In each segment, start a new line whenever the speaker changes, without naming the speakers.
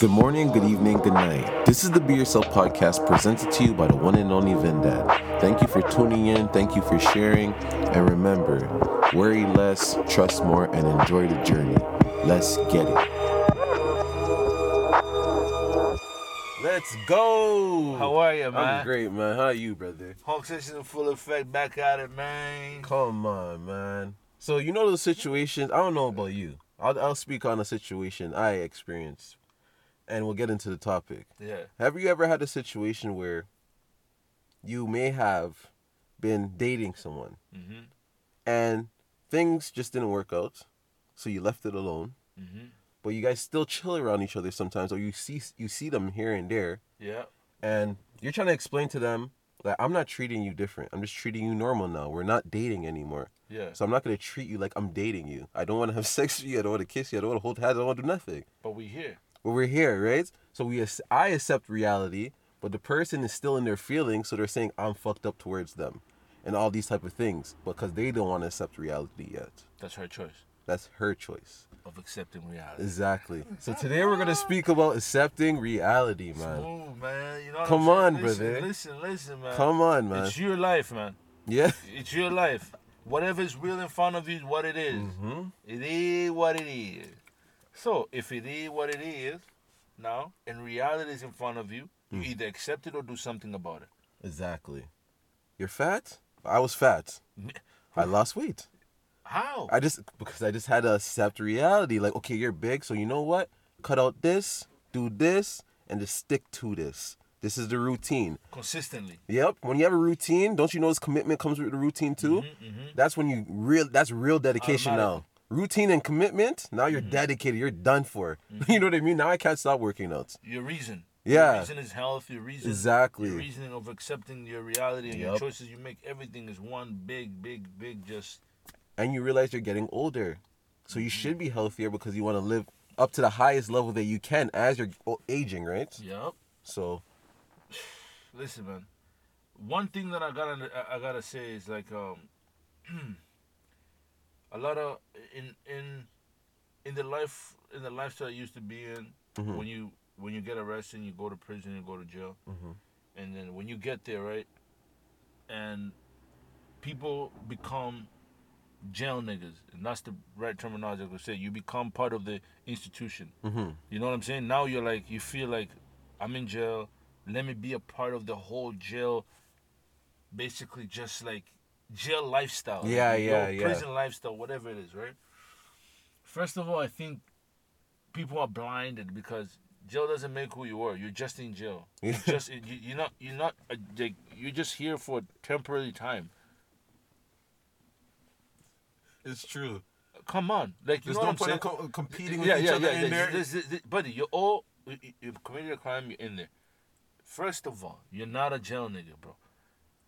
Good morning, good evening, good night. This is the Be Yourself podcast presented to you by the one and only Vin Dad. Thank you for tuning in, thank you for sharing, and remember worry less, trust more, and enjoy the journey. Let's get it. Let's go.
How are you, man?
I'm great, man. How are you, brother?
Hulk Session in full effect, back at it, man.
Come on, man. So you know those situations. I don't know about you. I'll I'll speak on a situation I experienced, and we'll get into the topic.
Yeah.
Have you ever had a situation where you may have been dating someone
Mm-hmm.
and things just didn't work out, so you left it alone,
Mm-hmm.
but you guys still chill around each other sometimes, or you see you see them here and there,
Yeah.
and you're trying to explain to them that I'm not treating you different. I'm just treating you normal now. We're not dating anymore.
Yeah.
So I'm not gonna treat you like I'm dating you. I don't want to have sex with you. I don't want to kiss you. I don't want to hold hands. I don't want to do nothing.
But we here.
But we're here, right? So we, I accept reality, but the person is still in their feelings, so they're saying I'm fucked up towards them, and all these type of things, because they don't want to accept reality yet.
That's her choice
That's her choice.
of accepting reality.
Exactly. So today we're gonna speak about accepting reality, man.
Smooth, man. You know
Come on,
listen,
brother.
Listen, listen, man.
Come on, man.
It's your life, man.
Yeah.
It's your life. Whatever's real in front of you is what it is.
Mm-hmm.
It is what it is. So if it is what it is, now and reality is in front of you, you
Mm.
either accept it or do something about it.
Exactly. You're fat. I was fat. I lost weight.
How?
I just because I just had to accept reality. Like, okay, you're big, so you know what? Cut out this, do this, and just stick to this. This is the routine.
Consistently.
Yep. When you have a routine, don't you know this commitment comes with the routine too?
Mhm.
That's when you real. That's real dedication now. Routine and commitment. Now you're dedicated. You're done for. you know what I mean? Now I can't stop working out.
Your reason.
Yeah.
Your reason is health. Your reason.
Exactly.
Your reasoning of accepting your reality and your choices you make. Everything is one big, big, big. Just
And you realize you're getting older, so
Mm-hmm.
you should be healthier because you want to live up to the highest level that you can as you're aging, right?
yep.
So
Listen, man. One thing that I gotta I- I gotta say is like um, a lot of in in in the life in the lifestyle I used to be in
Mhm.
when you when you get arrested, and you go to prison, you go to jail,
Mhm.
and then when you get there, right, and people become jail niggas, and that's the right terminology I could say. You become part of the institution.
hmm
You know what I'm saying? Now you're like, you feel like I'm in jail. Let me be a part of the whole jail, basically just like jail lifestyle.
Yeah,
yo,
yeah, yeah.
Prison lifestyle, whatever it is, right? First of all, I think people are blinded because jail doesn't make who you are. You're just in jail. You're just you, you're not you're not a, like, you're just here for a temporary time.
it's true.
Come on, like you know what I'm saying?
competing
yeah, yeah, yeah, yeah. This- this- this- buddy, you're all you- you- you've committed a crime. You're in there. First of all, you're not a jail nigga, bro.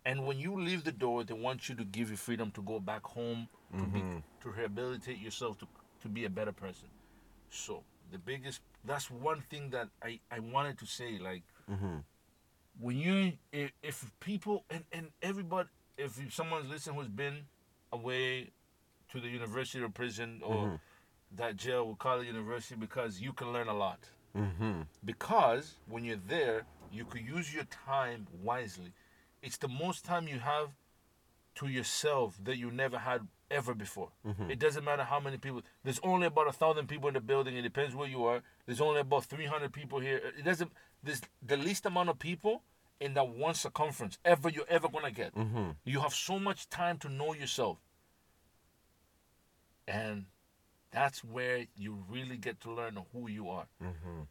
And when you leave the door, they want you to give you freedom to go back home to be to rehabilitate yourself to to be a better person. So the biggest that's one thing that I I wanted to say like
hmm
when you if, if people and and everybody if someone's listening who's been away to the university or prison or
Mhm.
that jail we call it university because you can learn a lot.
Hmm
because when you're there you could use your time wisely it's the most time you have to yourself that you never had ever before.
Mhm.
it doesn't matter how many people there's only about a thousand people in the building. It depends where you are. There's only about 300 people here. It doesn't there's the least amount of people in that one circumference ever you're ever gonna get.
Hmm
you have so much time to know yourself. And that's where you really get to learn who you are.
Hmm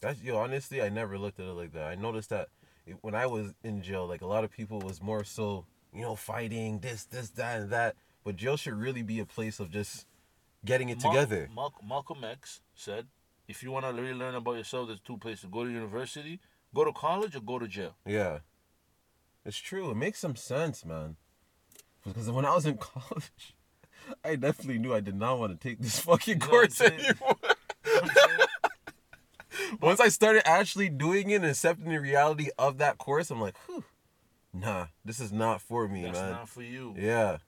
That's yo. Honestly, I never looked at it like that. I noticed that it- when I was in jail, like a lot of people was more so, you know, fighting this, this, that, and that. But jail should really be a place of just getting it
Mal-
together.
Mal- Malcolm X said, if you want to really learn about yourself, there's two places: go to university, go to college, or go to jail.
Yeah, it's true. It makes some sense, man. Because when I was in college, I definitely knew I did not want to take this fucking course anymore.
You know what I'm saying?
Once I started actually doing it and accepting the reality of that course, I'm like, whew, nah, this is not for me,
That's
man.
not for you.
Yeah.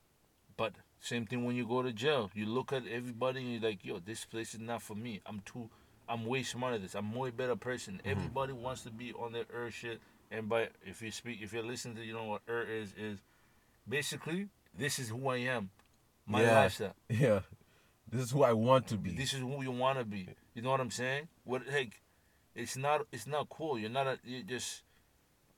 But same thing when you go to jail. You look at everybody and you're like, yo, this place is not for me. I'm too I'm way smarter than this. I'm way better person.
Mm-hmm.
Everybody wants to be on their earth shit. And by if you speak, if you're listening to, you know what earth is is, basically this is who I am, my
Yeah.
lifestyle.
Yeah. This is who I want to be.
This is who you want to be. You know what I'm saying? What like, it's not it's not cool. You're not a you just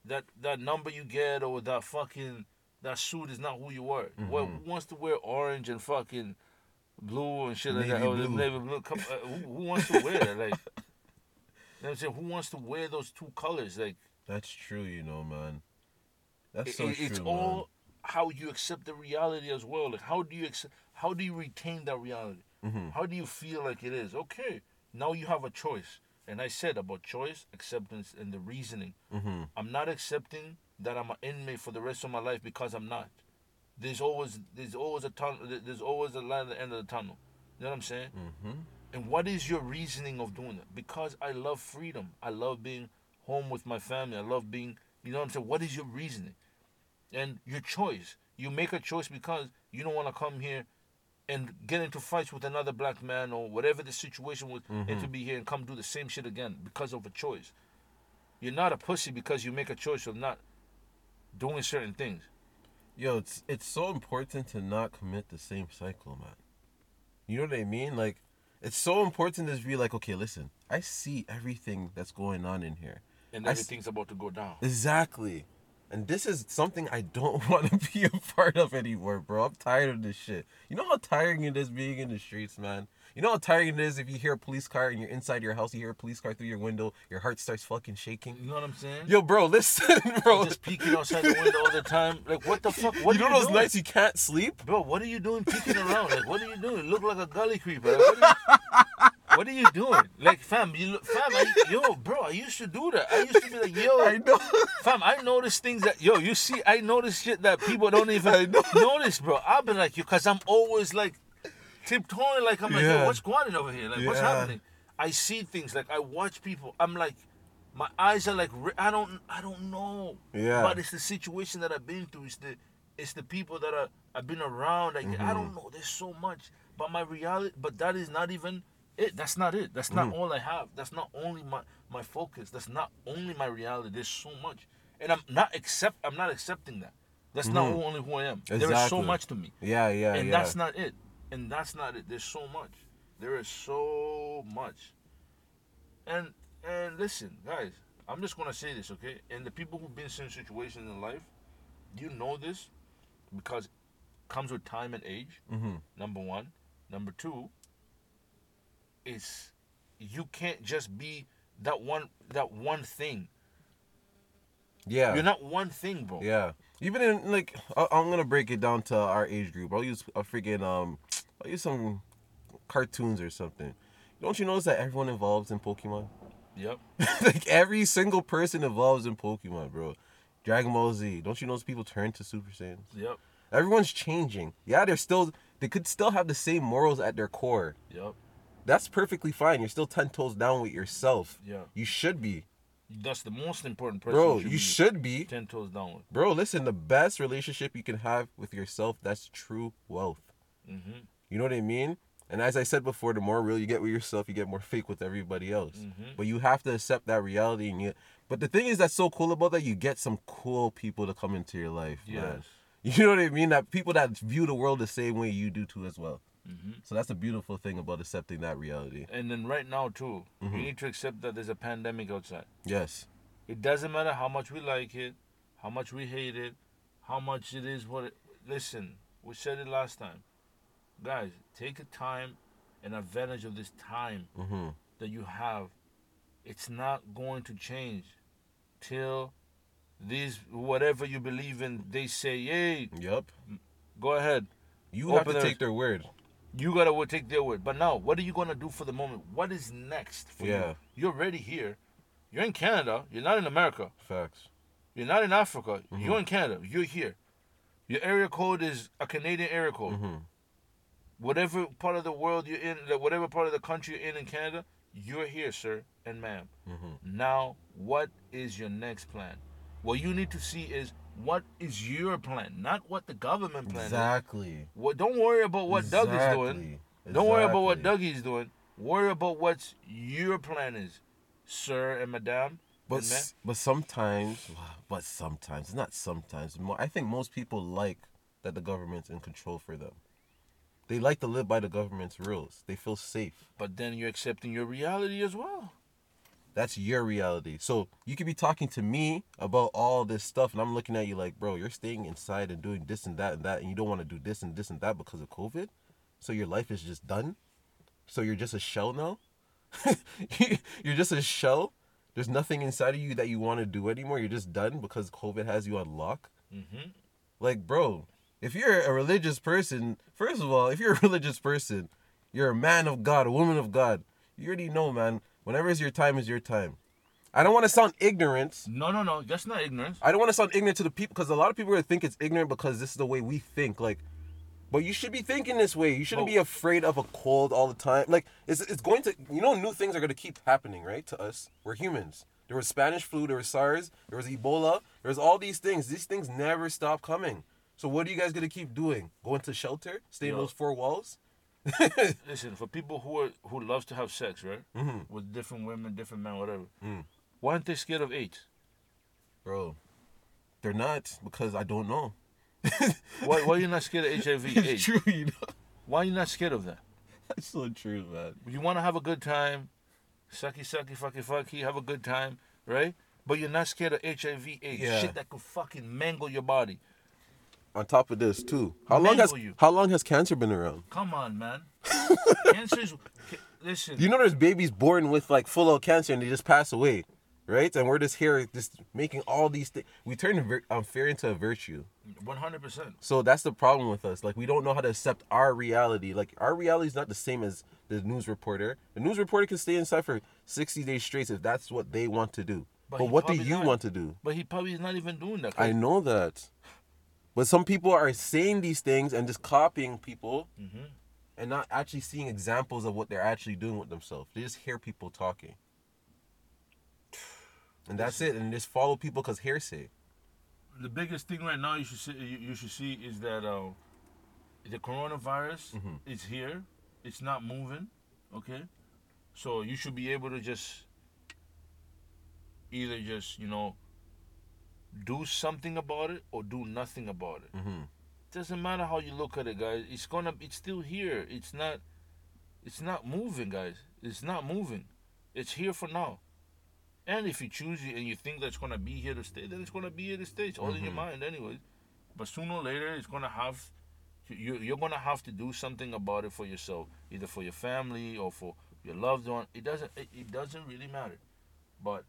that that number you get or that fucking that suit is not who you are. What
Mm-hmm.
who wants to wear orange and fucking blue and shit like that?
Navy
Or the
blue.
navy blue. Come, uh, who, who wants to wear that? Like, you know what I'm saying? Who wants to wear those two colors? Like,
That's true, you know, man. That's
it-
so
it-
true.
it's
man.
all how you accept the reality as well. Like, how do you accept? How do you retain that reality?
Mhm.
How do you feel like it is? Okay, now you have a choice. And I said about choice, acceptance, and the reasoning.
Mhm.
I'm not accepting that I'm an inmate for the rest of my life because I'm not. There's always there's always a tunnel. There's always a light at the end of the tunnel. You know what I'm saying?
Mhm.
And what is your reasoning of doing that? Because I love freedom. I love being home with my family. I love being, you know what I'm saying? What is your reasoning? And your choice. You make a choice because you don't want to come here and get into fights with another black man or whatever the situation was and mm-hmm. to be here and come do the same shit again because of a choice. You're not a pussy because you make a choice of not doing certain things.
Yo, it's it's so important to not commit the same cycle, man. You know what I mean? Like, it's so important to be like, okay, listen, I see everything that's going on in here.
And
s-
everything's about to go down.
Exactly. And this is something I don't want to be a part of anymore, bro. I'm tired of this shit. You know how tiring it is being in the streets, man? You know how tiring it is if you hear a police car and you're inside your house, you hear a police car through your window, your heart starts fucking shaking?
You know what I'm saying?
Yo, bro, listen, bro.
Just peeking outside the window all the time. Like, what the fuck? What
you
are
know
you
those
doing?
nights you can't sleep?
Bro, what are you doing peeking around? Like, what are you doing? You look like a gully creeper. Like, what, are you, what are you doing? Like, fam, you look, fam, I, yo, bro, I used to do that. I used to be like, yo,
I know.
fam, I notice things that, yo, you see, I notice shit that people don't even
I know.
notice, bro. I've been like you, cause I'm always like tiptoeing, like I'm like,
Yeah.
yo, what's going on over here? Like, what's happening? I see things, like I watch people. I'm like, my eyes are like, I don't, I don't know.
Yeah.
But it's the situation that I've been through. It's the, it's the people that are, I've been around. Like I
Mm-hmm.
don't know. There's so much. But my reality, but that is not even it. That's not it. That's
Mm-hmm.
not all I have. That's not only my my focus. That's not only my reality. There's so much, and I'm not accept. I'm not accepting that. That's not only who I am. There is so
Mm-hmm.
Much to me,
Yeah, yeah,
and
yeah.
that's not it. And that's not it. There's so much. There is so much. And and listen, guys, I'm just gonna say this, okay? And the people who've been in situations in life, you know this because comes with time and age.
Mhm.
Number one. Number two. Is you can't just be that one that one thing.
yeah.
You're not one thing, bro.
Yeah. Even in like, I- I'm gonna break it down to our age group. I'll use a freaking um, I'll use some cartoons or something. Don't you notice that everyone evolves in Pokemon?
Yep.
like every single person evolves in Pokemon, bro. Dragon Ball Z. Don't you notice people turn to Super Saiyans?
Yep.
Everyone's changing. Yeah, they're still they could still have the same morals at their core.
Yep.
That's perfectly fine. You're still ten toes down with yourself.
Yeah.
You should be,
That's the most important person.
bro.
you
You should be.
ten toes down with.
Bro, listen, the best relationship you can have with yourself, that's true wealth.
Mm-hmm.
You know what I mean? And as I said before, the more real you get with yourself, you get more fake with everybody else.
Mhm.
But you have to accept that reality and you but the thing is that's so cool about that, you get some cool people to come into your life. man.
Yes.
You know what I mean? That people that view the world the same way you do too as well.
Mm-hmm.
So that's a beautiful thing about accepting that reality.
And then right now too,
Mm-hmm.
you need to accept that there's a pandemic outside.
Yes.
It doesn't matter how much we like it, how much we hate it, how much it is what it. Listen, we said it last time, guys. Take the time and advantage of this time
Mm-hmm.
that you have. It's not going to change till these whatever you believe in. They say, "Hey,
Yep.
go ahead."
You have to
Open
take their word.
You gotta take their word. But now, what are you gonna do for the moment? What is next for
Yeah.
you? You're already here. You're in Canada. You're not in America.
Facts.
You're not in Africa.
Mm-hmm.
You're in Canada. You're here. Your area code is a Canadian area code.
Mm-hmm.
Whatever part of the world you're in, whatever part of the country you're in in Canada, you're here, sir and ma'am.
Mm-hmm.
Now, what is your next plan? What you need to see is what is your plan, not what the government plan is.
Exactly.
What, don't worry about what Doug is doing.
Exactly.
Don't worry about what
Exactly.
Dougie's doing. Worry about what your plan is, sir and madam.
But
and
s- but sometimes, but sometimes, not sometimes. I think most people like that the government's in control for them. They like to live by the government's rules. They feel safe.
But then you're accepting your reality as well.
That's your reality. So you could be talking to me about all this stuff, and I'm looking at you like, bro, you're staying inside and doing this and that and that, and you don't want to do this and this and that because of COVID. So your life is just done. So you're just a shell now. you're just a shell. There's nothing inside of you that you want to do anymore. You're just done because COVID has you on lock.
Mm-hmm.
Like, bro, if you're a religious person, first of all, if you're a religious person, you're a man of God, a woman of God. You already know, man. Whenever it's your time, is your time. I don't want to sound ignorant.
No, no, no. That's not ignorance.
I don't want to sound ignorant to the people because a lot of people are gonna think it's ignorant because this is the way we think. Like, but you should be thinking this way. You shouldn't be afraid of a cold all the time. Like, it's, it's going to, you know, new things are going to keep happening, right? To us. We're humans. There was Spanish flu, there was SARS, there was Ebola, there was all these things. These things never stop coming. So, what are you guys going to keep doing? Going to shelter? Stay in those four walls?
Listen, for people who are who loves to have sex, right,
Mm-hmm.
with different women, different men, whatever,
Mm.
why aren't they scared of AIDS?
Bro, they're not because I don't know.
Why, why are you not scared of HIV? AIDS?
true, you know.
Why are you not scared of that?
That's so true, man.
You want to have a good time, sucky, sucky, fucky, fucky, have a good time, right? But you're not scared of HIV, AIDS,
Yeah.
shit that could fucking mangle your body.
On top of this, too, how long has
Mangle you.
how long has cancer been around?
Come on, man. Cancer is. ca- Listen,
You know, there's babies born with like full of cancer and they just pass away, right? And we're just here, just making all these things. We turn vir- um, fear into a virtue.
100%.
So that's the problem with us. Like we don't know how to accept our reality. Like our reality is not the same as the news reporter. The news reporter can stay inside for 60 days straight if that's what they want to do.
But
But,
he
what do
probably
you
not.
want to do?
But he probably is not even doing that.
I know that. But some people are saying these things and just copying people
Mhm.
and not actually seeing examples of what they're actually doing with themselves. They just hear people talking. And that's it. And just follow people because hearsay.
the biggest thing right now you should see, you, you should see is that uh, the coronavirus
Mhm.
is here. It's not moving. Okay, so you should be able to just either just you know do something about it or do nothing about it.
Mm-hmm.
Doesn't matter how you look at it, guys. It's gonna. It's still here. It's not. It's not moving, guys. It's not moving. It's here for now. And if you choose it and you think that's gonna be here to stay, then it's gonna be here to stay. It's all in your
Mhm.
mind, anyways. But sooner or later, it's gonna have. You, you're gonna have to do something about it for yourself, either for your family or for your loved one. It doesn't. It, it doesn't really matter. But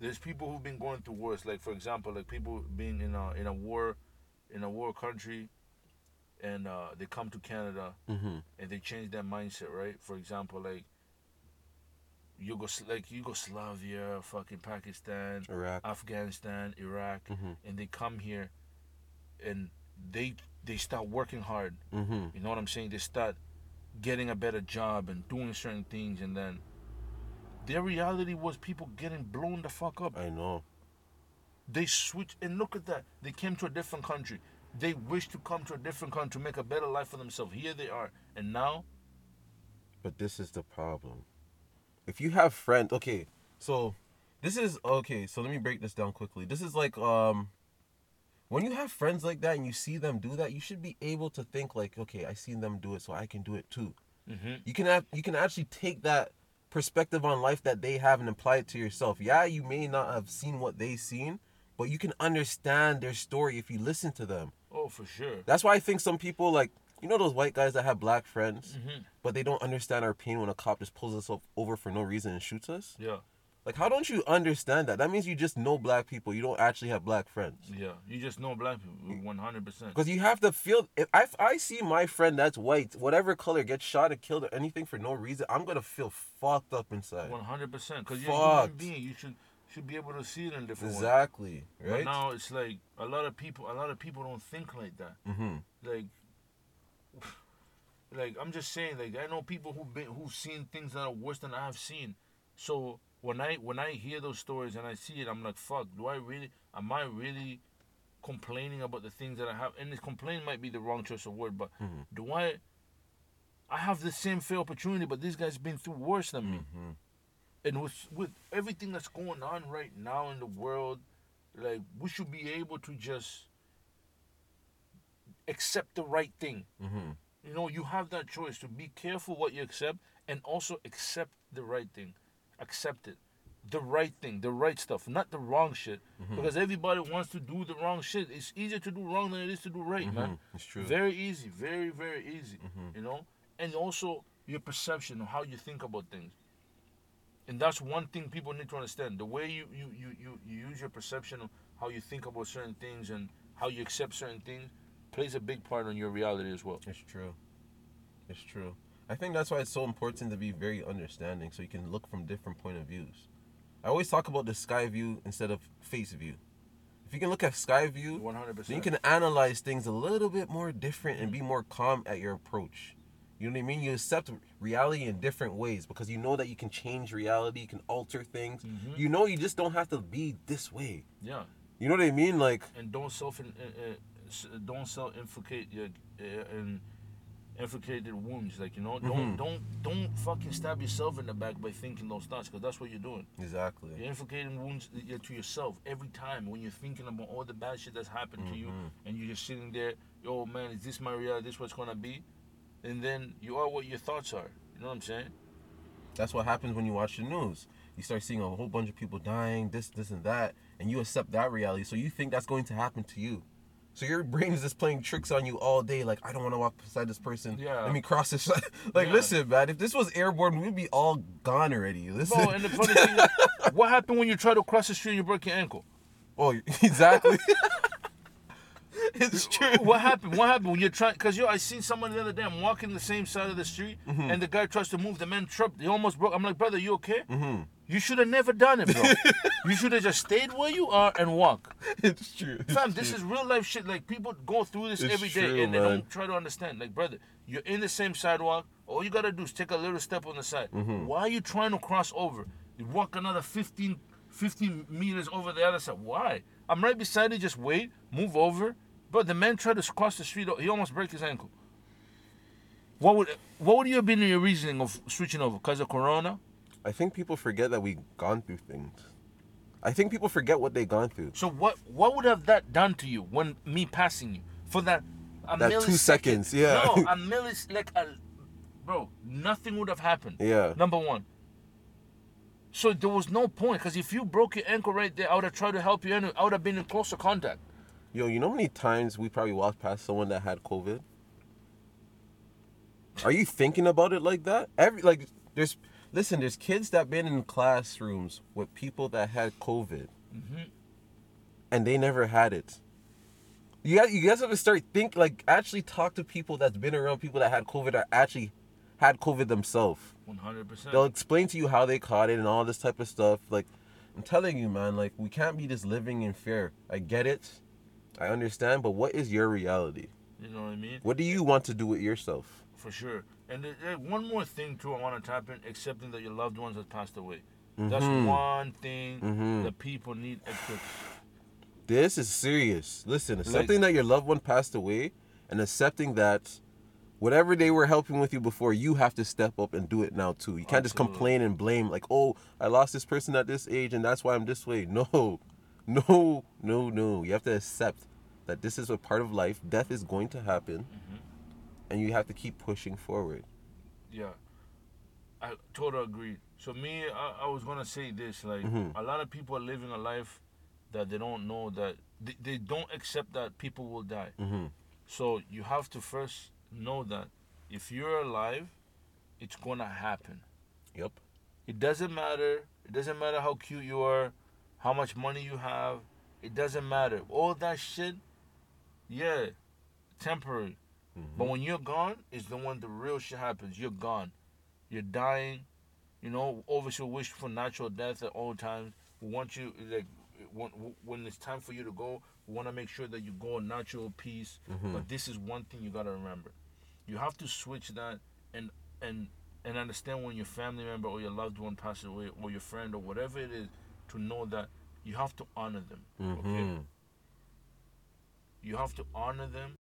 there's people who've been going through worse. Like for example, like people being in a in a war, in a war country, and uh, they come to Canada
Mm-hmm.
and they change their mindset, right? For example, like Yugos like Yugoslavia, fucking Pakistan,
Iraq.
Afghanistan, Iraq,
Mm-hmm.
and they come here, and they they start working hard.
Mm-hmm.
You know what I'm saying? They start getting a better job and doing certain things, and then their reality was people getting blown the fuck up.
I know.
They switch and look at that. They came to a different country. They wish to come to a different country, to make a better life for themselves. Here they are, and now
But this is the problem. If you have friends, okay, so this is okay. So let me break this down quickly. This is like um, when you have friends like that and you see them do that, you should be able to think like, okay, I seen them do it, so I can do it too.
Mhm.
You can have, you can actually take that perspective on life that they have and apply it to yourself. Yeah, you may not have seen what they've seen, but you can understand their story if you listen to them.
oh for sure.
That's why I think some people like you know those white guys that have black friends,
Mhm.
but they don't understand our pain when a cop just pulls us over for no reason and shoots us.
Yeah,
Like, how don't you understand that? That means you just know black people. You don't actually have black friends.
yeah. You just know black people, one hundred percent.
Because you have to feel. If I, if I see my friend that's white, whatever color, gets shot or killed or anything for no reason, I'm gonna feel fucked up inside.
One hundred percent. Because you're a human being. You should should be able to see it in different ways.
Exactly.
But
Right.
now it's like a lot of people. A lot of people don't think like that.
mm-hmm.
Like, like I'm just saying. Like I know people who've been who've seen things that are worse than I've seen. So when I when I hear those stories and I see it, I'm like, fuck. Do I really? Am I really complaining about the things that I have? And this complain might be the wrong choice of word, but
Mhm.
do I? I have the same fair opportunity, but this guy's been through worse than me.
Mm-hmm.
And with with everything that's going on right now in the world, like we should be able to just accept the right thing.
Mm-hmm.
You know, you have that choice to be careful what you accept and also accept the right thing. Accept it. The right thing, the right stuff, not the wrong shit.
Mm-hmm.
Because everybody wants to do the wrong shit. It's easier to do wrong than it is to do right, man.
Mhm. It's true.
Very easy, very, very easy.
Mhm.
You know? And also your perception of how you think about things. And that's one thing people need to understand. The way you, you, you, you, you use your perception of how you think about certain things and how you accept certain things plays a big part on your reality as well.
It's true. It's true. I think that's why it's so important to be very understanding so you can look from different point of views. I always talk about the sky view instead of face view. If you can look at sky view,
One hundred
then you can analyze things a little bit more different and be more calm at your approach. You know what I mean? You accept reality in different ways because you know that you can change reality, you can alter things.
Mhm.
You know you just don't have to be this way.
Yeah,
You know what I mean? Like
and don't self uh, uh, s- don't self inflicate your uh, and inflicate wounds. Like you know, don't
Mhm.
don't don't fucking stab yourself in the back by thinking those thoughts because that's what you're doing.
exactly.
You're inflicting wounds to yourself every time when you're thinking about all the bad shit that's happened to you,
Mhm.
and you're just sitting there. Yo, man, is this my reality? This what's gonna be? And then you are what your thoughts are. You know what I'm saying?
That's what happens when you watch the news. You start seeing a whole bunch of people dying, this, this, and that, and you accept that reality. So you think that's going to happen to you. So your brain is just playing tricks on you all day. Like I don't want to walk beside this person.
Yeah.
Let me cross this. like
Yeah.
listen, man. If this was airborne, we'd be all gone already. Listen.
Bro, and the funny thing, is, what happened when you try to cross the street and you break your ankle?
oh, exactly. it's true.
What happened? What happened when you're trying? Cause yo, I seen someone the other day. I'm walking the same side of the street,
Mm-hmm.
and the guy tries to move. The man tripped. He almost broke. I'm like, brother, you okay?
Mm-hmm.
You should have never done it, bro. you should have just stayed where you are and walk.
It's true. It's
Fam, this is real life shit. Like people go through this
It's
every day
true,
and they don't try to understand. Like, brother, you're in the same sidewalk. All you gotta do is take a little step on the side.
Mm-hmm.
Why are you trying to cross over? You walk another 15, 15 meters over the other side. Why? I'm right beside you. Just wait. Move over. But the man tried to cross the street. He almost break his ankle. What would what would you have been your reasoning of switching over? Cause of Corona?
I think people forget that we've gone through things. I think people forget what they've gone through.
So what what would have that done to you when me passing you for that a
That two seconds, yeah.
No, a millis like a bro, nothing would have happened.
Yeah.
Number one. So there was no point because if you broke your ankle right there, I would have tried to help you and I would have been in closer contact.
Yo, you know how many times we probably walked past someone that had COVID? Are you thinking about it like that? Every like there's listen, there's kids that been in classrooms with people that had COVID
Mhm.
and they never had it. You guys, you guys have to start think like actually talk to people that's been around people that had COVID that actually had COVID themselves.
One hundred percent.
They'll explain to you how they caught it and all this type of stuff. Like, I'm telling you, man, like, we can't be just living in fear. I get it. I understand, but what is your reality?
You know what I mean?
What do you want to do with yourself?
For sure. And there- there- one more thing too, I want to tap in: accepting that your loved ones have passed away. That's
Mhm.
one thing
Mhm.
that people need. Extra.
This is serious. Listen,
Like-
that your loved one passed away and accepting that whatever they were helping with you before, you have to step up and do it now too. You can't just complain and blame, like, oh, I lost this person at this age and that's why I'm this way. No, no, no, no. You have to accept that this is a part of life. Death is going to happen.
Mhm.
And you have to keep pushing forward.
Yeah, I totally agree. So me, I, I was gonna say this: like
Mhm.
a lot of people are living a life that they don't know that they, they don't accept that people will die.
Mm-hmm.
So you have to first know that if you're alive, it's gonna happen.
Yep.
It doesn't matter. It doesn't matter how cute you are, how much money you have. It doesn't matter. All that shit, yeah, temporary. But when you're gone, is the when the real shit happens. You're gone. You're dying. You know, obviously wish for natural death at all times. We want you like when, when it's time for you to go. We want to make sure that you go in natural peace.
Mhm.
But this is one thing you gotta remember. You have to switch that and and and understand when your family member or your loved one passes away or your friend or whatever it is to know that you have to honor them. Okay.
Mm-hmm.
You have to honor them